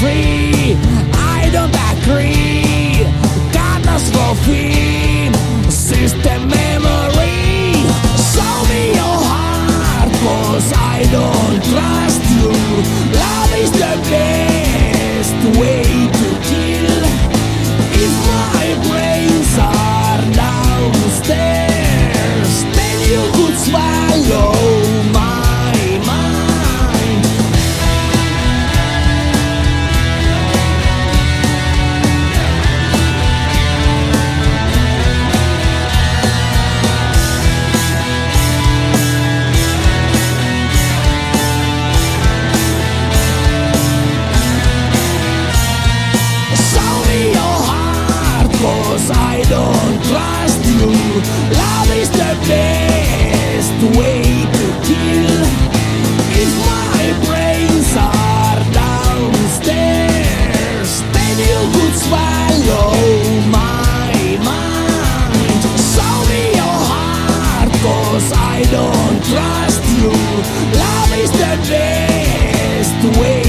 free I don't agree Love is the best way to kill. If my brains are downstairs, then you could swallow my mind. Show me your heart, cause I don't trust you. Love is the best way.